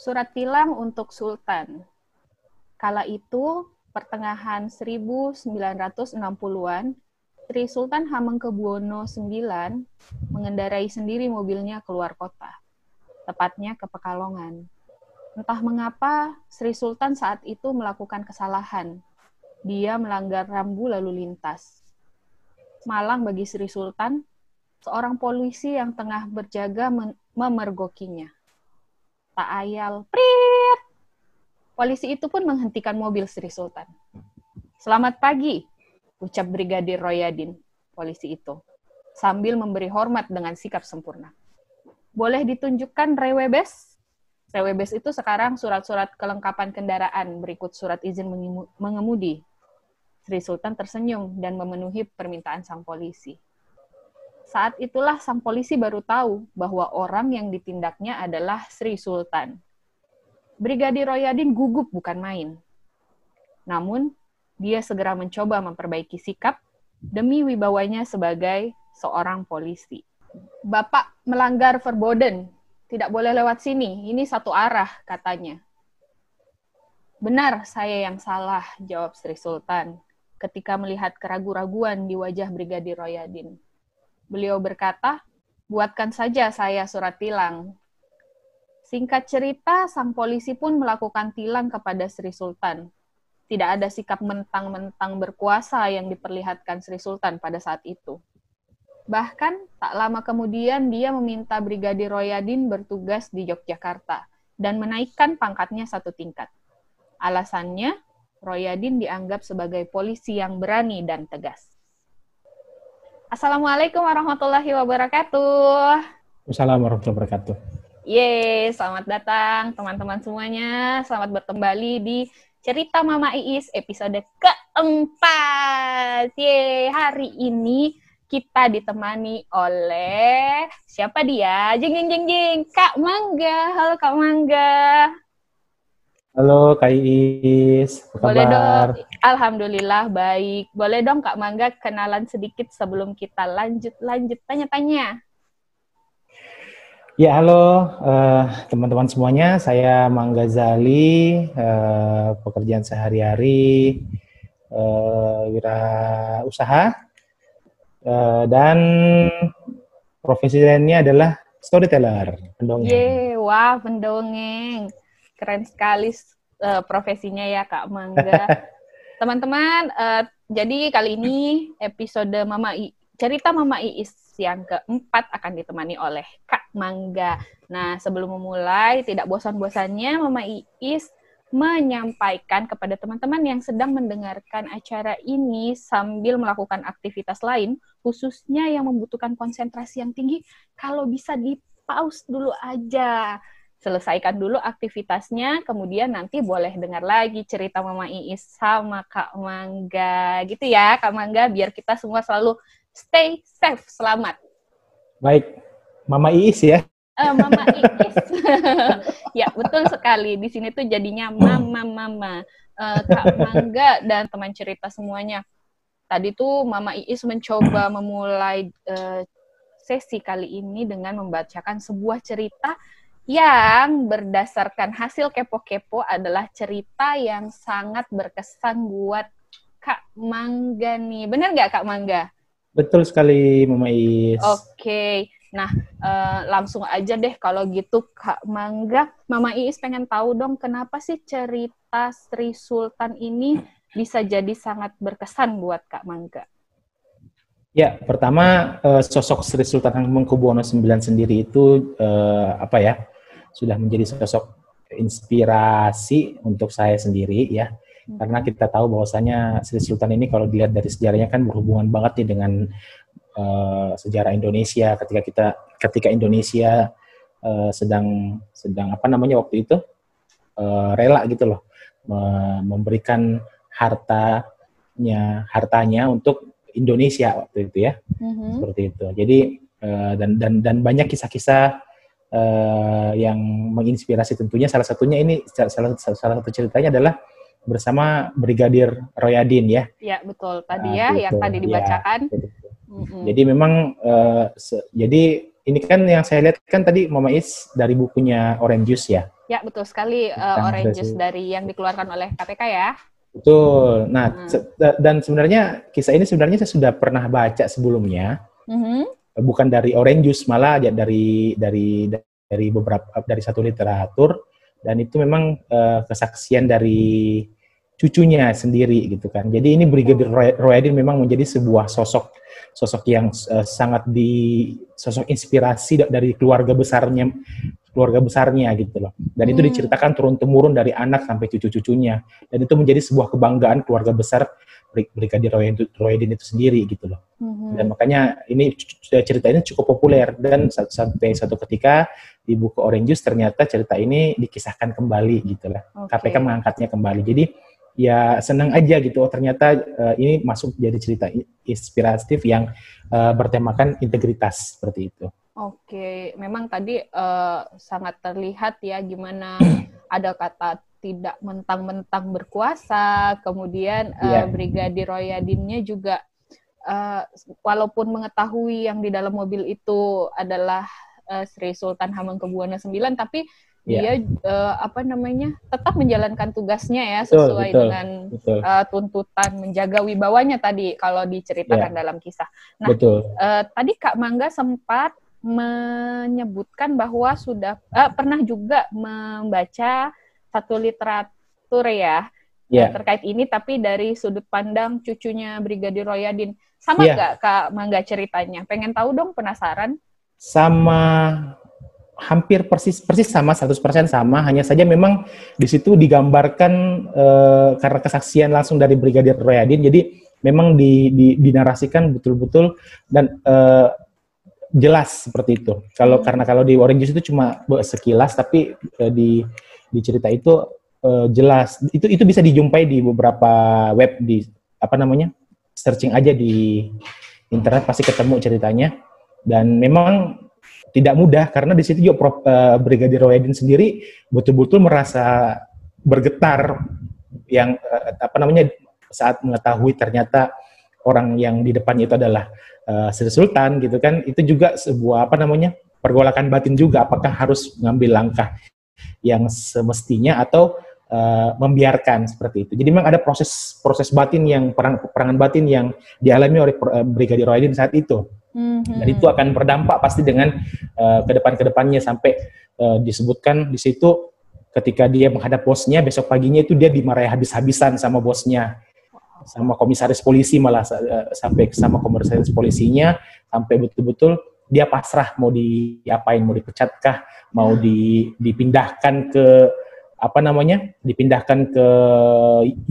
Surat tilang untuk Sultan. Kala itu, pertengahan 1960-an, Sri Sultan Hamengkubuwono IX mengendarai sendiri mobilnya keluar kota, tepatnya ke Pekalongan. Entah mengapa, Sri Sultan saat itu melakukan kesalahan. Dia melanggar rambu lalu lintas. Malang bagi Sri Sultan, seorang polisi yang tengah berjaga memergokinya tak ayal, prit. Polisi itu pun menghentikan mobil Sri Sultan. Selamat pagi, ucap Brigadir Royadin, polisi itu, sambil memberi hormat dengan sikap sempurna. Boleh ditunjukkan rewebes? Rewebes itu sekarang surat-surat kelengkapan kendaraan berikut surat izin mengemudi. Sri Sultan tersenyum dan memenuhi permintaan sang polisi. Saat itulah sang polisi baru tahu bahwa orang yang ditindaknya adalah Sri Sultan. Brigadir Royadin gugup bukan main. Namun, dia segera mencoba memperbaiki sikap demi wibawanya sebagai seorang polisi. Bapak melanggar verboden, tidak boleh lewat sini, ini satu arah, katanya. Benar, saya yang salah, jawab Sri Sultan ketika melihat keraguan-raguan di wajah Brigadir Royadin. Beliau berkata, buatkan saja saya surat tilang. Singkat cerita, sang polisi pun melakukan tilang kepada Sri Sultan. Tidak ada sikap mentang-mentang berkuasa yang diperlihatkan Sri Sultan pada saat itu. Bahkan, tak lama kemudian dia meminta Brigadir Royadin bertugas di Yogyakarta dan menaikkan pangkatnya satu tingkat. Alasannya, Royadin dianggap sebagai polisi yang berani dan tegas. Assalamualaikum warahmatullahi wabarakatuh. Assalamualaikum warahmatullahi wabarakatuh. Yeay, selamat datang teman-teman semuanya. Selamat berkembali di Cerita Mama Iis episode keempat. Yeay, hari ini kita ditemani oleh siapa dia? Jeng jeng jeng jeng, Kak Mangga. Halo Kak Mangga. Halo Kak Iis, apa Boleh dong, Alhamdulillah baik. Boleh dong Kak Mangga kenalan sedikit sebelum kita lanjut-lanjut tanya-tanya. Ya halo teman eh, teman-teman semuanya, saya Mangga Zali, uh, pekerjaan sehari-hari, uh, wira usaha, uh, dan profesi lainnya adalah storyteller, pendongeng. Yeay, wah pendongeng keren sekali uh, profesinya ya Kak Mangga. Teman-teman, uh, jadi kali ini episode Mama I, cerita Mama Iis yang keempat akan ditemani oleh Kak Mangga. Nah, sebelum memulai, tidak bosan-bosannya Mama Iis menyampaikan kepada teman-teman yang sedang mendengarkan acara ini sambil melakukan aktivitas lain, khususnya yang membutuhkan konsentrasi yang tinggi, kalau bisa di pause dulu aja selesaikan dulu aktivitasnya, kemudian nanti boleh dengar lagi cerita Mama Iis sama Kak Mangga. Gitu ya, Kak Mangga, biar kita semua selalu stay safe, selamat. Baik, Mama Iis ya. Uh, Mama Iis. ya, betul sekali. Di sini tuh jadinya Mama-Mama. Uh, Kak Mangga dan teman cerita semuanya. Tadi tuh Mama Iis mencoba memulai uh, sesi kali ini dengan membacakan sebuah cerita yang berdasarkan hasil kepo-kepo adalah cerita yang sangat berkesan buat Kak Mangga nih. Bener nggak Kak Mangga? Betul sekali, Mama Is. Oke. Okay. Nah, uh, langsung aja deh kalau gitu Kak Mangga. Mama Iis pengen tahu dong kenapa sih cerita Sri Sultan ini bisa jadi sangat berkesan buat Kak Mangga? Ya, pertama uh, sosok Sri Sultan Hamengkubuwono IX sendiri itu uh, apa ya? Sudah menjadi sosok inspirasi untuk saya sendiri ya hmm. karena kita tahu bahwasanya Sri Sultan ini kalau dilihat dari sejarahnya kan berhubungan banget nih dengan uh, sejarah Indonesia ketika kita ketika Indonesia uh, sedang sedang apa namanya waktu itu uh, rela gitu loh memberikan hartanya hartanya untuk Indonesia waktu itu ya mm-hmm. seperti itu jadi uh, dan dan dan banyak kisah-kisah uh, yang menginspirasi tentunya salah satunya ini salah, salah satu ceritanya adalah bersama Brigadir Royadin ya. Ya betul tadi nah, ya yang tadi ya, dibacakan. Ya, mm-hmm. Jadi memang uh, jadi ini kan yang saya lihat kan tadi Mama Is dari bukunya Orange Juice ya. Ya betul sekali uh, orange juice dari yang dikeluarkan oleh KPK ya. Betul. Nah hmm. dan sebenarnya kisah ini sebenarnya saya sudah pernah baca sebelumnya. Hmm. Bukan dari orange juice malah dari dari dari beberapa dari satu literatur dan itu memang uh, kesaksian dari cucunya sendiri gitu kan. Jadi ini Brigadir Royadin memang menjadi sebuah sosok sosok yang uh, sangat di sosok inspirasi dari keluarga besarnya keluarga besarnya gitu loh. Dan hmm. itu diceritakan turun temurun dari anak sampai cucu-cucunya. Dan itu menjadi sebuah kebanggaan keluarga besar Brigadir Royedin itu sendiri gitu loh. Hmm. Dan makanya ini cerita ini cukup populer dan sampai satu ketika di buku Orange Juice ternyata cerita ini dikisahkan kembali gitu lah. Okay. KPK mengangkatnya kembali. Jadi ya senang aja gitu. Oh ternyata uh, ini masuk jadi cerita inspiratif yang uh, bertemakan integritas seperti itu. Oke, memang tadi uh, sangat terlihat ya gimana ada kata tidak mentang-mentang berkuasa, kemudian uh, Brigadir Royadinnya juga uh, walaupun mengetahui yang di dalam mobil itu adalah uh, Sri Sultan Hamengkubuwono IX, tapi yeah. dia uh, apa namanya tetap menjalankan tugasnya ya sesuai betul, dengan betul. Uh, tuntutan menjaga wibawanya tadi kalau diceritakan yeah. dalam kisah. Nah, betul. Uh, tadi Kak Mangga sempat menyebutkan bahwa sudah uh, pernah juga membaca satu literatur ya yeah. terkait ini tapi dari sudut pandang cucunya Brigadir Royadin. Sama yeah. nggak Kak Mangga ceritanya? Pengen tahu dong, penasaran? Sama hampir persis persis sama 100% sama hanya saja memang di situ digambarkan uh, karena kesaksian langsung dari Brigadir Royadin jadi memang di, di, dinarasikan betul-betul dan uh, jelas seperti itu. Kalau hmm. karena kalau di Orange Juice itu cuma sekilas, tapi uh, di di cerita itu uh, jelas. Itu itu bisa dijumpai di beberapa web di apa namanya searching aja di internet pasti ketemu ceritanya. Dan memang tidak mudah karena di situ juga Prof, uh, Brigadir Royadin sendiri betul-betul merasa bergetar yang uh, apa namanya saat mengetahui ternyata orang yang di depannya itu adalah uh, Sri Sultan gitu kan itu juga sebuah apa namanya pergolakan batin juga apakah harus mengambil langkah yang semestinya atau uh, membiarkan seperti itu. Jadi memang ada proses proses batin yang perang, perangan batin yang dialami oleh uh, Brigadir Roydin saat itu. Mm-hmm. Dan itu akan berdampak pasti dengan uh, ke depan ke depannya sampai uh, disebutkan di situ ketika dia menghadap bosnya besok paginya itu dia dimarahi habis-habisan sama bosnya sama komisaris polisi malah uh, sampai sama komisaris polisinya sampai betul-betul dia pasrah mau diapain mau dipecatkah mau di, dipindahkan ke apa namanya dipindahkan ke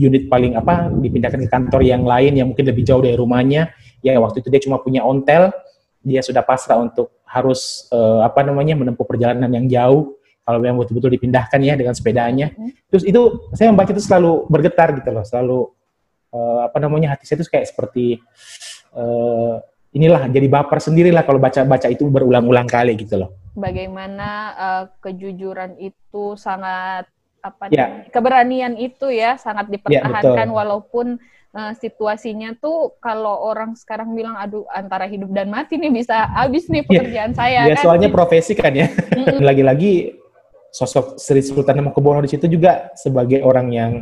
unit paling apa dipindahkan ke kantor yang lain yang mungkin lebih jauh dari rumahnya. Ya waktu itu dia cuma punya ontel dia sudah pasrah untuk harus uh, apa namanya menempuh perjalanan yang jauh. Kalau yang betul-betul dipindahkan ya dengan sepedanya. Hmm. terus itu saya membaca itu selalu bergetar gitu loh selalu uh, apa namanya hati saya itu kayak seperti uh, inilah jadi baper sendirilah kalau baca-baca itu berulang-ulang kali gitu loh. Bagaimana uh, kejujuran itu sangat apa ya. keberanian itu ya sangat ya, dipertahankan ya, walaupun uh, situasinya tuh kalau orang sekarang bilang aduh antara hidup dan mati nih bisa habis nih ya. pekerjaan ya. saya ya, kan. soalnya profesi kan ya. Lagi-lagi sosok Sri Sultan Hamengkubuwono di situ juga sebagai orang yang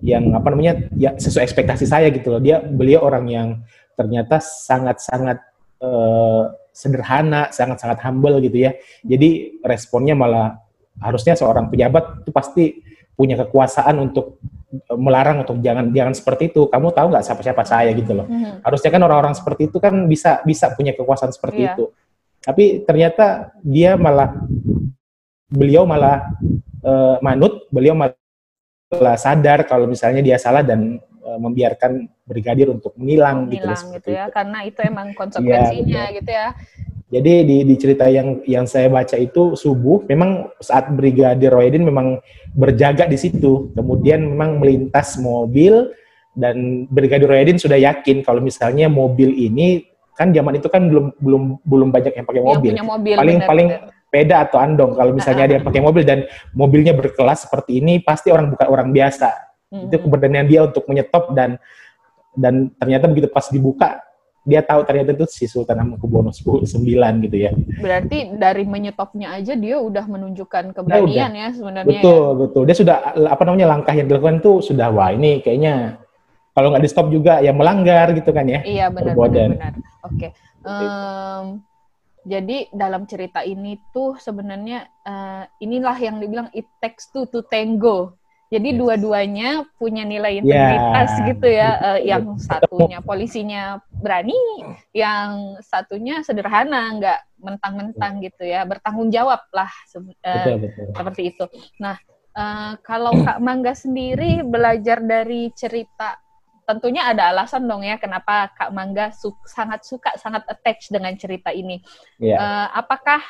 yang apa namanya ya sesuai ekspektasi saya gitu loh. Dia beliau orang yang ternyata sangat-sangat uh, sederhana, sangat-sangat humble gitu ya. Jadi responnya malah harusnya seorang pejabat itu pasti punya kekuasaan untuk eh, melarang untuk jangan jangan seperti itu. Kamu tahu nggak siapa-siapa saya gitu loh. Mm-hmm. Harusnya kan orang-orang seperti itu kan bisa bisa punya kekuasaan seperti yeah. itu. Tapi ternyata dia malah beliau malah uh, manut, beliau malah lah sadar kalau misalnya dia salah dan uh, membiarkan brigadir untuk menghilang, gitu, gitu ya itu. karena itu emang iya, konsekuensinya ya, gitu ya jadi di, di cerita yang yang saya baca itu subuh memang saat brigadir Roydin memang berjaga di situ kemudian memang melintas mobil dan brigadir Roydin sudah yakin kalau misalnya mobil ini kan zaman itu kan belum belum belum banyak yang pakai mobil. Yang mobil paling bener, paling bener sepeda atau andong. Kalau misalnya dia pakai mobil dan mobilnya berkelas seperti ini, pasti orang bukan orang biasa. Mm-hmm. Itu keberanian dia untuk menyetop dan dan ternyata begitu pas dibuka dia tahu ternyata itu si Sultan Hamengkubuwono IX gitu ya. Berarti dari menyetopnya aja dia udah menunjukkan keberanian ya sebenarnya. Betul, ya. betul. Dia sudah apa namanya langkah yang dilakukan itu sudah wah ini kayaknya kalau nggak di stop juga ya melanggar gitu kan ya. Iya benar benar benar. Oke. Um, jadi dalam cerita ini tuh sebenarnya uh, inilah yang dibilang it takes two to tango jadi yes. dua-duanya punya nilai integritas yeah. gitu ya. Uh, yang satunya polisinya berani, yang satunya sederhana, nggak mentang-mentang gitu ya. Bertanggung jawab lah uh, betul, betul. seperti itu. Nah, uh, kalau Kak Mangga sendiri belajar dari cerita, tentunya ada alasan dong ya kenapa Kak Mangga su sangat suka, sangat attach dengan cerita ini. Yeah. Iya. Uh, apakah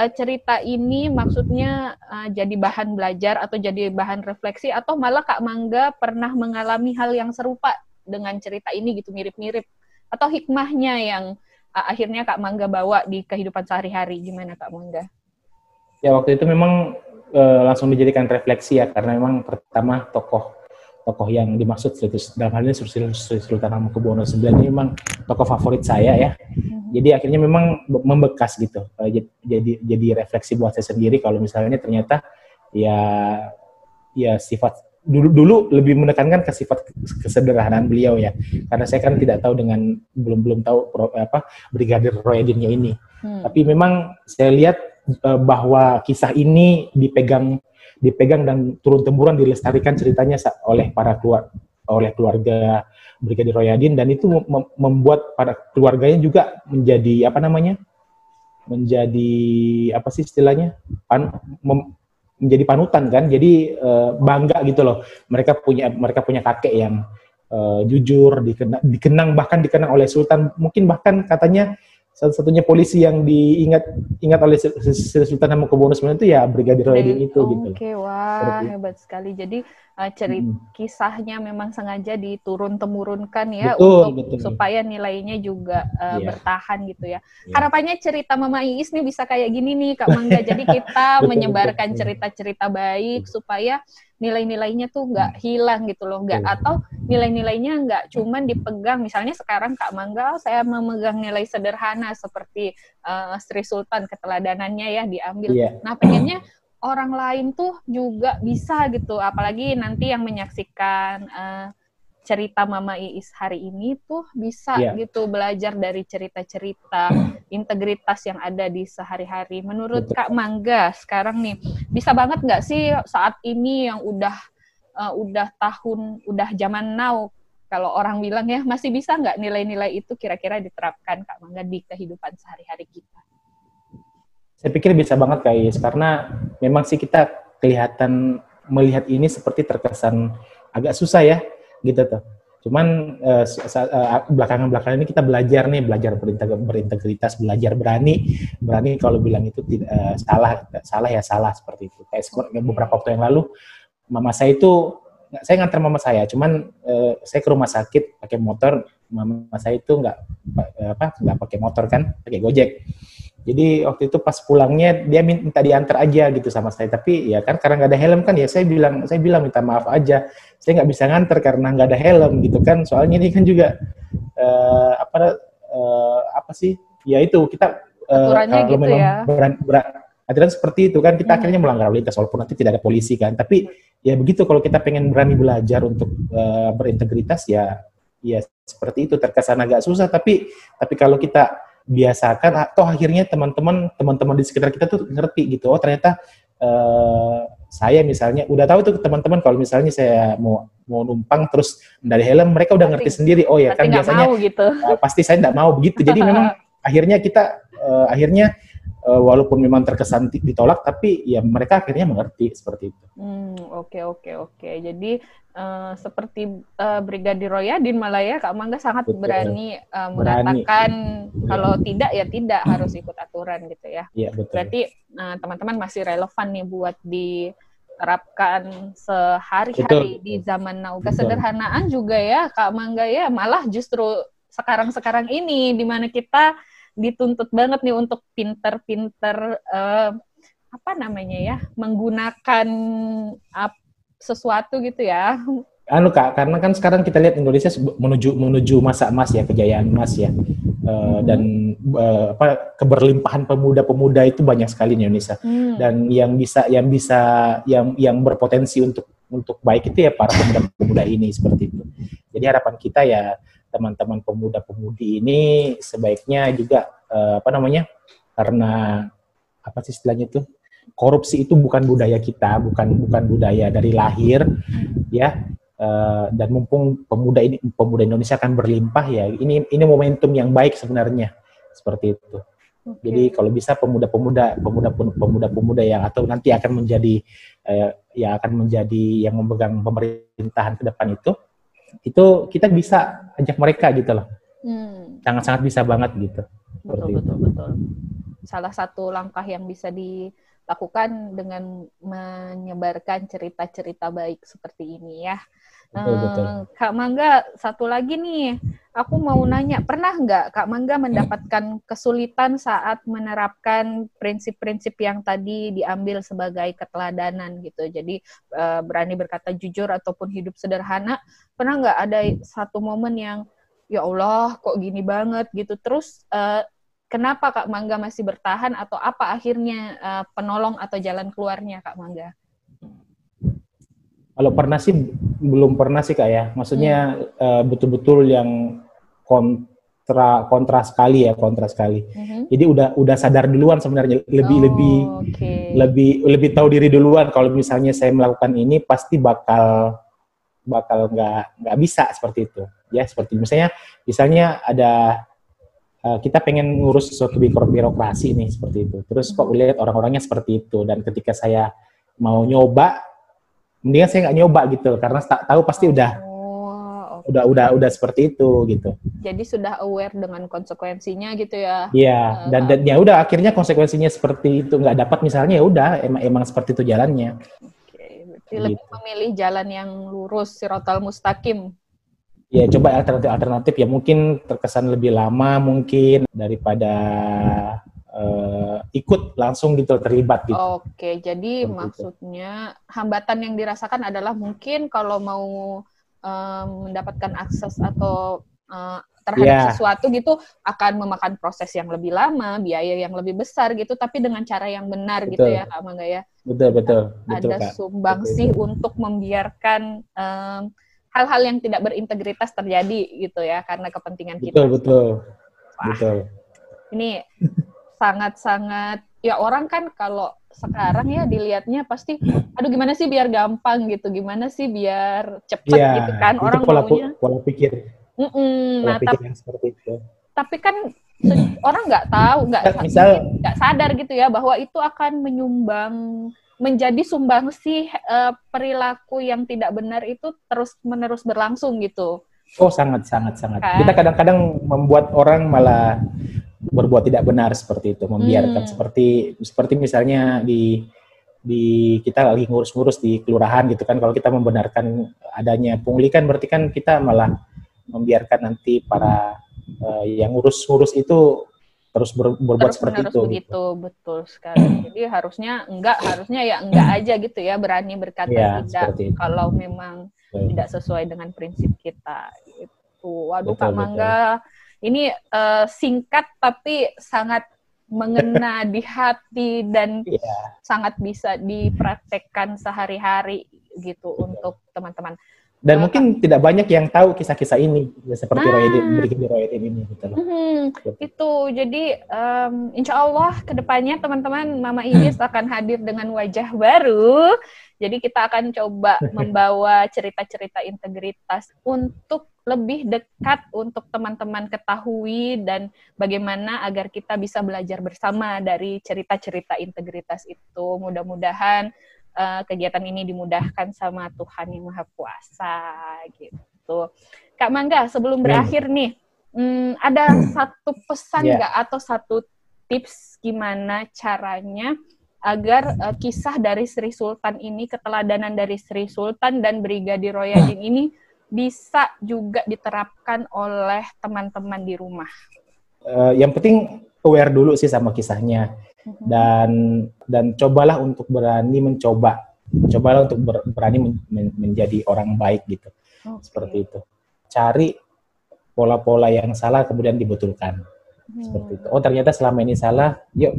uh, cerita ini maksudnya uh, jadi bahan belajar atau jadi bahan refleksi atau malah Kak Mangga pernah mengalami hal yang serupa dengan cerita ini gitu mirip-mirip atau hikmahnya yang uh, akhirnya Kak Mangga bawa di kehidupan sehari-hari gimana Kak Mangga? Ya waktu itu memang uh, langsung dijadikan refleksi ya karena memang pertama tokoh tokoh yang dimaksud dalam hal ini Sri Sultan Hamengkubuwono IX ini memang tokoh favorit saya ya. Hmm. Jadi akhirnya memang membekas gitu. Eh, jadi jadi refleksi buat saya sendiri kalau misalnya ternyata ya ya sifat dulu dulu lebih menekankan ke sifat kesederhanaan beliau ya. Karena saya kan tidak tahu dengan belum belum tahu pro, apa Brigadir Royadinnya ini. Hmm. Tapi memang saya lihat uh, bahwa kisah ini dipegang dipegang dan turun temurun dilestarikan ceritanya oleh para keluar oleh keluarga Brigadir Royadin. Dan itu membuat para keluarganya juga menjadi apa namanya menjadi apa sih istilahnya pan, mem, menjadi panutan kan. Jadi uh, bangga gitu loh. Mereka punya mereka punya kakek yang uh, jujur dikenang, dikenang bahkan dikenang oleh Sultan. Mungkin bahkan katanya satu-satunya polisi yang diingat ingat oleh Sultan Hamengkubuwono IX itu ya Brigadir Royadin itu oh, gitu. Oke, okay, wah Seperti hebat sekali. Jadi uh, cerita hmm. kisahnya memang sengaja diturun temurunkan ya betul, untuk betul. supaya nilainya juga uh, eh, yeah. bertahan gitu ya. Yeah. Harapannya cerita Mama Iis nih bisa kayak gini nih Kak Mangga. Jadi kita menyebarkan cerita-cerita baik supaya nilai-nilainya tuh nggak hmm. hilang gitu loh nggak atau nilai-nilainya nggak cuman dipegang misalnya sekarang Kak Mangga saya memegang nilai sederhana seperti uh, Sri Sultan keteladanannya ya diambil yeah. nah pengennya orang lain tuh juga bisa gitu apalagi nanti yang menyaksikan uh, cerita Mama Iis hari ini tuh bisa yeah. gitu belajar dari cerita-cerita integritas yang ada di sehari-hari. Menurut Betul. Kak Mangga sekarang nih bisa banget nggak sih saat ini yang udah uh, udah tahun udah zaman now kalau orang bilang ya masih bisa nggak nilai-nilai itu kira-kira diterapkan Kak Mangga di kehidupan sehari-hari kita? Saya pikir bisa banget Kak Iis karena memang sih kita kelihatan melihat ini seperti terkesan agak susah ya gitu tuh. Cuman uh, belakangan-belakangan ini kita belajar nih, belajar berintegritas, belajar berani, berani kalau bilang itu tidak uh, salah, salah ya salah seperti itu. Kayak beberapa waktu yang lalu, mama saya itu, saya ngantar mama saya, cuman uh, saya ke rumah sakit pakai motor, mama saya itu nggak apa nggak pakai motor kan, pakai gojek. Jadi waktu itu pas pulangnya dia minta diantar aja gitu sama saya. Tapi ya kan karena nggak ada helm kan ya saya bilang saya bilang minta maaf aja. Saya nggak bisa nganter karena nggak ada helm gitu kan. Soalnya ini kan juga uh, apa uh, apa sih? Ya itu kita uh, kalau gitu memang ya. beran, beran, aturan seperti itu kan kita hmm. akhirnya melanggar lalu lintas walaupun nanti tidak ada polisi kan. Tapi ya begitu kalau kita pengen berani belajar untuk uh, berintegritas ya ya seperti itu terkesan agak susah tapi tapi kalau kita biasakan atau akhirnya teman-teman teman-teman di sekitar kita tuh ngerti gitu oh ternyata uh, saya misalnya udah tahu tuh teman-teman kalau misalnya saya mau mau numpang terus dari helm mereka udah ngerti sendiri oh ya kan biasanya gitu. uh, pasti saya tidak mau begitu jadi memang akhirnya kita uh, akhirnya uh, walaupun memang terkesan ditolak tapi ya mereka akhirnya mengerti seperti itu. Hmm oke okay, oke okay, oke okay. jadi uh, seperti uh, Brigadir Royadin malah ya Kak Mangga sangat Betul. berani uh, mengatakan berani. kalau tidak ya tidak harus ikut aturan gitu ya. Iya betul. Berarti uh, teman-teman masih relevan nih buat diterapkan sehari-hari di zaman now. Kesederhanaan juga ya Kak Mangga ya malah justru sekarang-sekarang ini di mana kita dituntut banget nih untuk pinter-pinter uh, apa namanya ya menggunakan uh, sesuatu gitu ya. Anu kak karena kan sekarang kita lihat Indonesia menuju menuju masa emas ya kejayaan emas ya. Uh, dan uh, apa keberlimpahan pemuda-pemuda itu banyak sekali di Indonesia. Hmm. dan yang bisa yang bisa yang yang berpotensi untuk untuk baik itu ya para pemuda-pemuda ini seperti itu. Jadi harapan kita ya teman-teman pemuda-pemudi ini sebaiknya juga uh, apa namanya karena apa sih istilahnya itu korupsi itu bukan budaya kita bukan bukan budaya dari lahir ya Uh, dan mumpung pemuda ini pemuda Indonesia akan berlimpah ya ini ini momentum yang baik sebenarnya seperti itu. Okay. Jadi kalau bisa pemuda-pemuda pemuda-pemuda pemuda yang atau nanti akan menjadi uh, ya akan menjadi yang memegang pemerintahan ke depan itu itu kita bisa ajak mereka gitu loh. Hmm. Sangat-sangat bisa banget gitu. Betul betul itu. betul. Salah satu langkah yang bisa dilakukan dengan menyebarkan cerita-cerita baik seperti ini ya. Betul, betul. Eh, Kak Mangga, satu lagi nih, aku mau nanya, pernah nggak Kak Mangga mendapatkan kesulitan saat menerapkan prinsip-prinsip yang tadi diambil sebagai keteladanan gitu? Jadi uh, berani berkata jujur ataupun hidup sederhana. Pernah nggak ada satu momen yang ya Allah kok gini banget gitu? Terus uh, kenapa Kak Mangga masih bertahan atau apa akhirnya penolong atau jalan keluarnya Kak Mangga? Kalau pernah sih belum pernah sih kak ya. Maksudnya hmm. uh, betul-betul yang kontra kontra sekali ya kontra sekali. Hmm. Jadi udah udah sadar duluan sebenarnya lebih oh, lebih okay. lebih lebih tahu diri duluan. Kalau misalnya saya melakukan ini pasti bakal bakal nggak nggak bisa seperti itu. Ya seperti misalnya misalnya ada uh, kita pengen ngurus sesuatu birokrasi nih seperti itu. Terus kok hmm. lihat orang-orangnya seperti itu dan ketika saya mau nyoba mendingan saya nggak nyoba gitu karena tak tahu pasti udah oh, okay. udah udah udah seperti itu gitu. Jadi sudah aware dengan konsekuensinya gitu ya? Iya uh, dan dan ya udah akhirnya konsekuensinya seperti itu nggak dapat misalnya ya udah emang emang seperti itu jalannya. Oke, berarti gitu. lebih memilih jalan yang lurus sirotal mustaqim. Ya coba alternatif-alternatif ya mungkin terkesan lebih lama mungkin daripada uh, ikut langsung gitu terlibat gitu. Oke, jadi Seperti maksudnya itu. hambatan yang dirasakan adalah mungkin kalau mau um, mendapatkan akses atau uh, terhadap yeah. sesuatu gitu akan memakan proses yang lebih lama, biaya yang lebih besar gitu, tapi dengan cara yang benar gitu betul. gitu ya Kak Mangga ya. Betul betul. betul Ada sumbangsih untuk membiarkan um, hal-hal yang tidak berintegritas terjadi gitu ya karena kepentingan kita. Betul betul. Wah. Betul. Ini sangat-sangat ya orang kan kalau sekarang ya dilihatnya pasti aduh gimana sih biar gampang gitu gimana sih biar cepet ya, gitu kan? orang pola, maunya pola pikir. Mm -mm, pola nah pikir tapi, yang seperti itu. tapi kan orang nggak tahu nggak misal nggak sadar gitu ya bahwa itu akan menyumbang menjadi sumbang sih uh, perilaku yang tidak benar itu terus menerus berlangsung gitu. Oh sangat sangat sangat. Kan? kita kadang-kadang membuat orang malah berbuat tidak benar seperti itu, membiarkan hmm. seperti seperti misalnya di di kita lagi ngurus-ngurus di kelurahan gitu kan kalau kita membenarkan adanya pungli kan berarti kan kita malah membiarkan nanti para uh, yang ngurus-ngurus itu terus ber, berbuat terus seperti itu begitu gitu. betul sekali jadi harusnya enggak harusnya ya enggak aja gitu ya berani berkata ya, tidak kalau memang betul. tidak sesuai dengan prinsip kita itu waduh betul, Kak Mangga betul ini uh, singkat tapi sangat mengena di hati dan yeah. sangat bisa dipraktekkan sehari-hari gitu yeah. untuk teman-teman. Dan uh, mungkin tidak banyak yang tahu kisah-kisah ini seperti nah, Roy Brigadir Roy ini gitu loh. Hmm, itu jadi um, insya Allah ke depannya teman-teman Mama Iris akan hadir dengan wajah baru. Jadi kita akan coba membawa cerita-cerita integritas untuk lebih dekat untuk teman-teman ketahui dan bagaimana agar kita bisa belajar bersama dari cerita-cerita integritas itu. Mudah-mudahan uh, kegiatan ini dimudahkan sama Tuhan yang Maha Kuasa gitu. Kak Mangga, sebelum berakhir nih, hmm, ada satu pesan yeah. nggak atau satu tips gimana caranya agar uh, kisah dari Sri Sultan ini, keteladanan dari Sri Sultan dan Brigadir Royadin ini bisa juga diterapkan oleh teman-teman di rumah? Uh, yang penting aware dulu sih sama kisahnya mm-hmm. dan dan cobalah untuk berani mencoba, cobalah untuk ber, berani men, men, menjadi orang baik gitu. Okay. Seperti itu. Cari pola-pola yang salah kemudian dibetulkan. Hmm. Seperti itu. Oh ternyata selama ini salah, yuk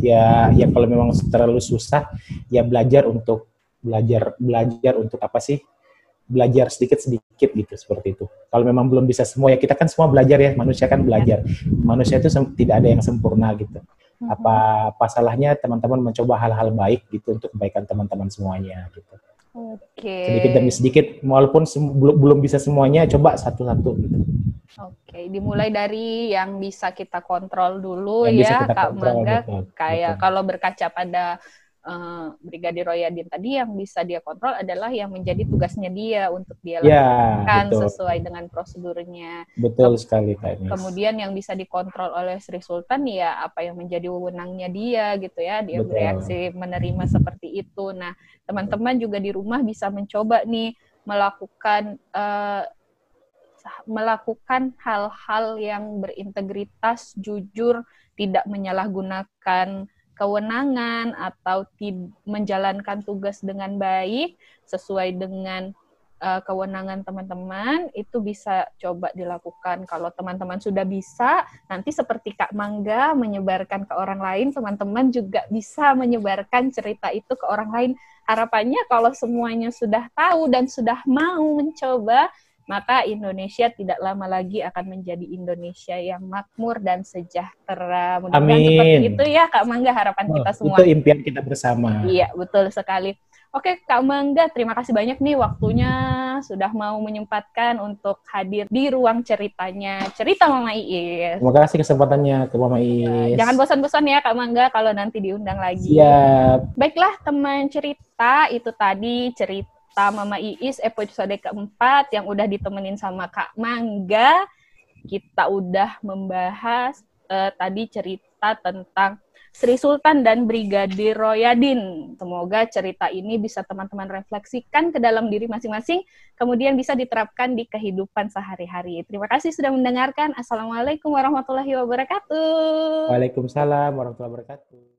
ya ya kalau memang terlalu susah ya belajar untuk belajar belajar untuk apa sih? Belajar sedikit-sedikit gitu seperti itu. Kalau memang belum bisa semua ya kita kan semua belajar ya, manusia kan belajar. Manusia itu tidak ada yang sempurna gitu. Apa apa salahnya teman-teman mencoba hal-hal baik gitu untuk kebaikan teman-teman semuanya gitu. Oke. Okay. Sedikit demi sedikit, walaupun belum belum bisa semuanya, coba satu-satu gitu. Oke, okay. dimulai dari yang bisa kita kontrol dulu yang ya, Kak kontrol, Mangga. Betul, kayak betul. kalau berkaca pada uh, Brigadir Royadin tadi yang bisa dia kontrol adalah yang menjadi tugasnya dia untuk dia ya, lakukan ya, sesuai dengan prosedurnya. Betul Ke sekali Kak Kemudian yang bisa dikontrol oleh Sri Sultan ya apa yang menjadi wewenangnya dia gitu ya, dia betul. bereaksi menerima seperti itu. Nah, teman-teman juga di rumah bisa mencoba nih melakukan uh, melakukan hal-hal yang berintegritas, jujur, tidak menyalahgunakan kewenangan atau menjalankan tugas dengan baik sesuai dengan uh, kewenangan teman-teman itu bisa coba dilakukan. Kalau teman-teman sudah bisa, nanti seperti Kak Mangga menyebarkan ke orang lain, teman-teman juga bisa menyebarkan cerita itu ke orang lain. Harapannya kalau semuanya sudah tahu dan sudah mau mencoba, maka Indonesia tidak lama lagi akan menjadi Indonesia yang makmur dan sejahtera. Mudah-mudahan seperti itu ya Kak Mangga harapan oh, kita semua. Itu impian kita bersama. Iya, betul sekali. Oke, Kak Mangga, terima kasih banyak nih waktunya sudah mau menyempatkan untuk hadir di ruang ceritanya. Cerita Mama Iis. Terima kasih kesempatannya ke Mama Iis. Jangan bosan-bosan ya Kak Mangga kalau nanti diundang lagi. Siap. Baiklah teman cerita, itu tadi cerita cerita Mama Iis episode keempat yang udah ditemenin sama Kak Mangga. Kita udah membahas uh, tadi cerita tentang Sri Sultan dan Brigadir Royadin. Semoga cerita ini bisa teman-teman refleksikan ke dalam diri masing-masing, kemudian bisa diterapkan di kehidupan sehari-hari. Terima kasih sudah mendengarkan. Assalamualaikum warahmatullahi wabarakatuh. Waalaikumsalam warahmatullahi wabarakatuh.